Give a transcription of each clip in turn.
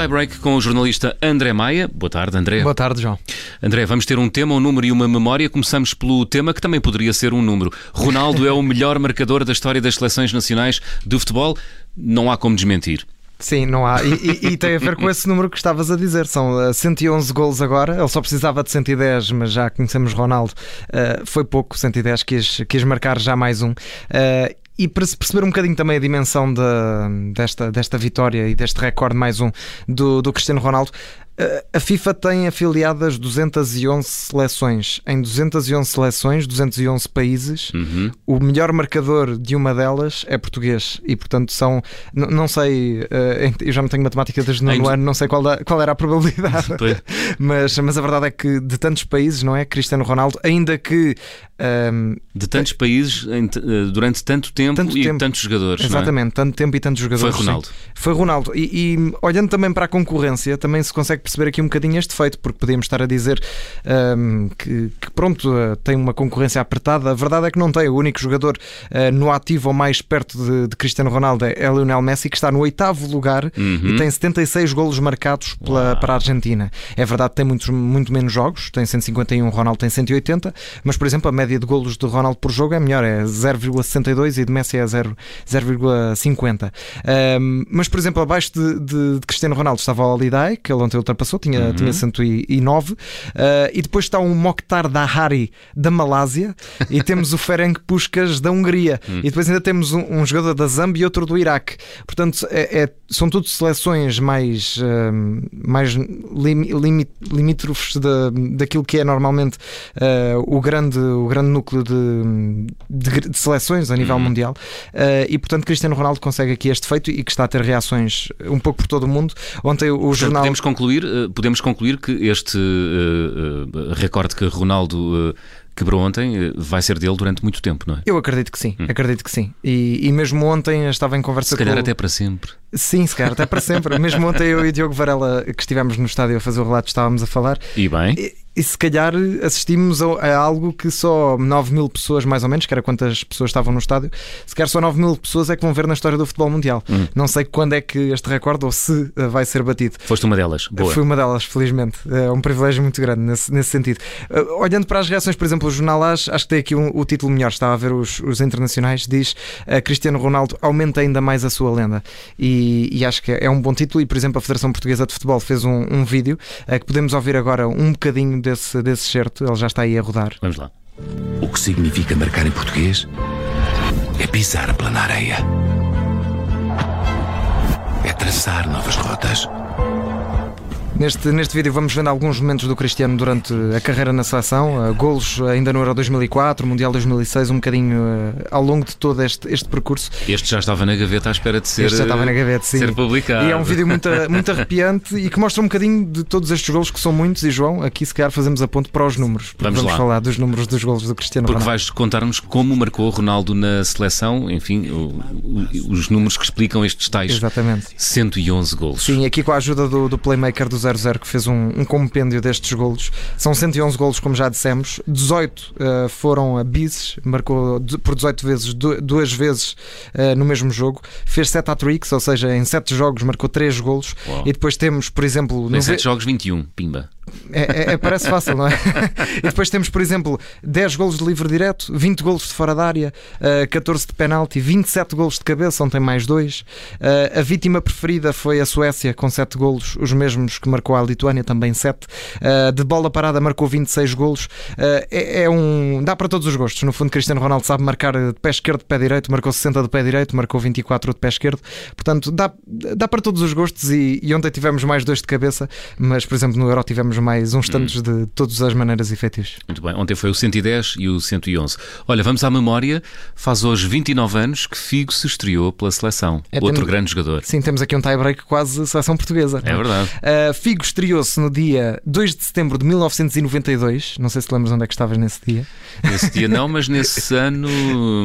tie-break com o jornalista André Maia. Boa tarde, André. Boa tarde, João. André, vamos ter um tema, um número e uma memória. Começamos pelo tema que também poderia ser um número. Ronaldo é o melhor marcador da história das seleções nacionais de futebol. Não há como desmentir. Sim, não há. E, e, e, tem a ver com esse número que estavas a dizer. São 111 eh, golos agora. Ele só precisava de 110, mas já conhecemos Ronaldo. Uh, foi pouco, 110, quis, quis marcar já mais um. Uh, e para se perceber um bocadinho também a dimensão de, desta, desta vitória e deste recorde mais um do, do Cristiano Ronaldo, a FIFA tem afiliadas 211 seleções. Em 211 seleções, 211 países, uhum. o melhor marcador de uma delas é português. E, portanto, são. Não sei, eh, eu já não tenho matemática desde o ano, não sei qual, qual era a probabilidade. mas, mas a verdade é que de tantos países, não é? Cristiano Ronaldo, ainda que. Um, de tantos países eh, durante tanto tempo tanto e tempo. tantos jogadores. É? Exatamente, é? tanto tempo e tantos jogadores. Foi Ronaldo. Sim. Foi Ronaldo. E, e olhando também para a concorrência, também se consegue perceber aqui um bocadinho este feito, porque podíamos estar a dizer um, que, que, pronto, uh, tem uma concorrência apertada. A verdade é que não tem. O único jogador uh, no ativo ou mais perto de, de, Cristiano Ronaldo é Lionel Messi, que está no oitavo lugar uhum. e tem 76 golos marcados pela, para a Argentina. É verdade que tem muitos, muito menos jogos, tem 151, Ronaldo tem 180, mas por exemplo a média de golos de Ronaldo por jogo é melhor, é 0,62 e de Messi é 0,50. Um, mas por exemplo, abaixo de, de, de Cristiano Ronaldo estava o Holiday, que ele ontem ultrapassou, tinha, uhum. tinha 109. Uh, e depois está um Mokhtar Dahari da Malásia e temos o Ferenc Puskas da Hungria. Uhum. E depois ainda temos um, um, jogador da Zâmbia e outro do Iraque. Portanto, é, é, são tudo seleções mais, uh, mais lim, lim, limítrofes daquilo que é normalmente uh, o, grande, o grande núcleo de, de, de seleções a nível uhum. mundial. e portanto, Cristiano Ronaldo consegue aqui este feito e que está a ter reações um pouco por todo o mundo. Ontem o portanto, jornal. Podemos concluir podemos concluir que este uh, uh, recorde que Ronaldo uh, quebrou ontem vai ser dele durante muito tempo, não é? Eu acredito que sim, hum. acredito que sim. E, e, mesmo ontem estava em conversa com. Se calhar o... até para sempre. Sim, se calhar até para sempre. mesmo ontem eu e o Diogo Varela, que estivemos no estádio a fazer o relato, estávamos a falar. E bem. E, e se calhar assistimos a, algo que só 9 mil pessoas, mais ou menos, que era quantas pessoas estavam no estádio, se calhar só 9 mil pessoas é que vão ver na história do futebol mundial. Hum. Não sei quando é que este recorde ou se eh, vai ser batido. Foste uma delas. Boa. Fui uma delas, felizmente. É um privilégio muito grande nesse, nesse sentido. Uh, olhando para as reações, por exemplo, o Jornal As, acho que tem aqui um, o título melhor. Estava a ver os, os internacionais. Diz uh, Cristiano Ronaldo aumenta ainda mais a sua lenda. E, e, acho que é um bom título. E, por exemplo, a Federação Portuguesa de Futebol fez um, um vídeo que podemos ouvir agora um bocadinho desse, desse certo, ele já está aí a rodar. Vamos lá. O que significa marcar em português é pisar pela areia. É traçar novas rotas Neste, neste vídeo vamos vendo alguns momentos do Cristiano durante a carreira na seleção, uh, golos ainda no Euro 2004, Mundial 2006, um bocadinho uh, ao longo de todo este, este percurso. Este já estava na gaveta à espera de ser, este já estava na gaveta, sim. ser publicado. E é um vídeo muito, muito arrepiante e que mostra um bocadinho de todos estes golos que são muitos. E João, aqui se calhar fazemos a ponto para os números. Vamos, vamos lá. falar dos números dos golos do Cristiano Porque Ronaldo. vais contar-nos como marcou Ronaldo na seleção, enfim, o, o, os números que explicam estes tais Exatamente. 111 golos. Sim, aqui com a ajuda do, do playmaker do 00 que fez um um, compêndio destes golos. São 111 golos, como já dissemos. 18 uh, foram a bises, marcou por 18 vezes, duas vezes uh, no mesmo jogo. Fez 7 hat-tricks, ou seja, em 7 jogos marcou 3 golos. Uau. E depois temos, por exemplo... Em 7 jogos, 21, pimba. É, é, é, parece fácil, não é? e depois temos, por exemplo, 10 golos de livre direto, 20 golos de fora da área, uh, 14 de penalti, 27 golos de cabeça, ontem mais 2. Uh, a vítima preferida foi a Suécia, com 7 golos, os mesmos que marcou a Lituânia, também 7. Uh, eh, de bola parada marcou 26 golos. É, é, um. dá para todos os gostos. No fundo, Cristiano Ronaldo sabe marcar de pé esquerdo, de pé direito, marcou 60 de pé direito, marcou 24 de pé esquerdo. Portanto, dá, dá para todos os gostos. E, e ontem tivemos mais dois de cabeça, mas, por exemplo, no Euro tivemos mais uns tantos hum. de todas as maneiras efetivas. Muito bem, ontem foi o 110 e o 111. Olha, vamos à memória. Faz hoje 29 anos que Figo se estreou pela seleção. É, Outro temos, grande jogador. Sim, temos aqui um tie-break quase seleção portuguesa. É verdade. Uh, Figo estreou-se no dia 2 de setembro de 1992. Não sei se lembras onde é que estavas nesse dia. Nesse dia não, mas nesse ano.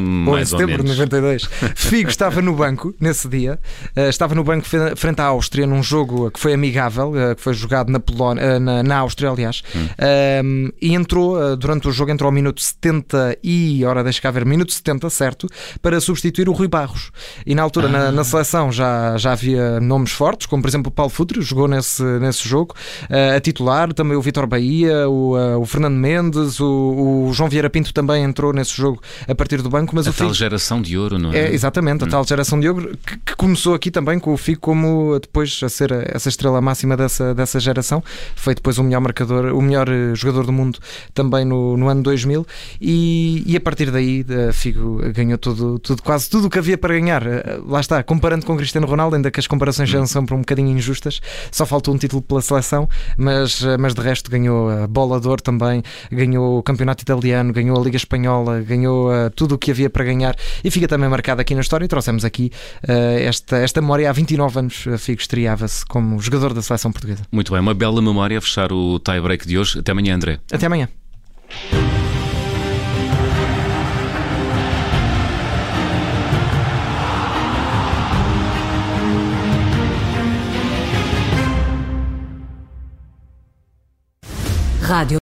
mais ou setembro de 92. Figo estava no banco nesse dia. Uh, estava no banco frente à Áustria num jogo que foi amigável, uh, que foi jogado na, Polónia, na, na Áustria, aliás, hum. e entrou, durante o jogo, entrou ao minuto 70 e, ora, deixa cá ver, minuto 70, certo, para substituir o Rui Barros. E na altura, ah. na, na, seleção, já, já havia nomes fortes, como por exemplo o Paulo Futre, jogou nesse, nesse jogo, a titular, também o Vitor Bahia, o, o Fernando Mendes, o, o, João Vieira Pinto também entrou nesse jogo a partir do banco. Mas a o tal geração de ouro, não é? é exatamente, a hum. tal geração de ouro que, que, começou aqui também com o Fico como depois a ser essa estrela máxima dessa, dessa geração. Foi depois o melhor marcador, o melhor eh, jogador do mundo também no, no ano 2000 e, e a partir daí eh, Figo ganhou tudo, tudo, quase tudo o que havia para ganhar. Eh, lá está, comparando com Cristiano Ronaldo, ainda que as comparações já são para um bocadinho injustas, só faltou um título pela seleção, mas, mas de resto ganhou a bola de ouro também, ganhou o campeonato italiano, ganhou a Liga Espanhola, ganhou tudo o que havia para ganhar e fica também marcado aqui na história. E trouxemos aqui esta, esta memória. Há 29 anos, Figo estreava-se como jogador da seleção portuguesa. Muito bem, uma bela memória a fechar o tie-break de hoje. Até amanhã, André. Até amanhã. Rádio